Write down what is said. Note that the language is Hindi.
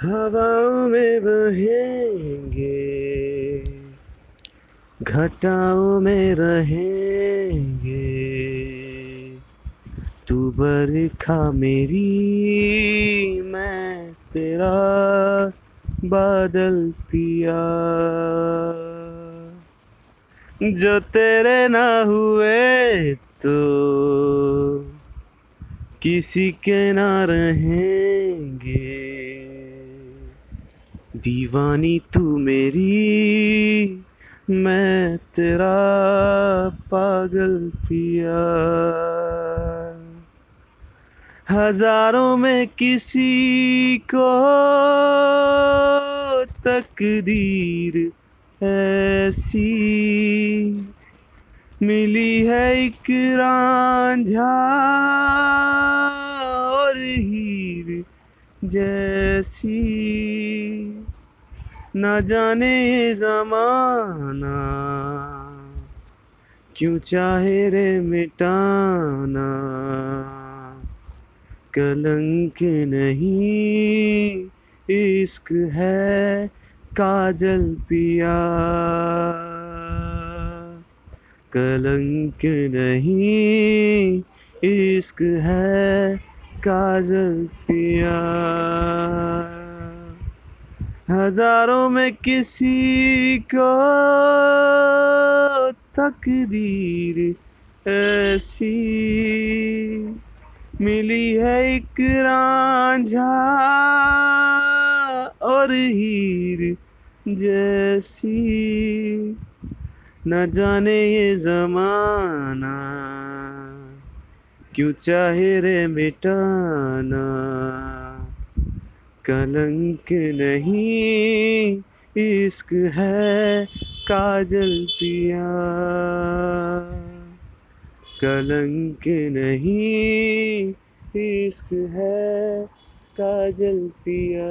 हवाओं में बहेंगे, घटाओं में रहेंगे। तू बरखा मेरी, मैं तेरा बादल पिया। जो तेरे ना हुए तो किसी के ना रहेंगे। दीवानी तू मेरी, मैं तेरा पागल पिया। हज़ारों में किसी को तकदीर ऐसी मिली है एक रांझा और हीर जैसी। न जाने जमाना। क्यों चाहे रे मिटाना? कलंक नहीं, इश्क है काजल पिया। कलंक नहीं, इश्क है काजल पिया। हज़ारों में किसी को तकदीर ऐसी मिली है एक रांझा और हीर जैसी। न जाने ये जमाना क्यों चाहे रे मिटाना। कलंक नहीं इश्क है काजल पिया। कलंक नहीं इश्क है काजल पिया।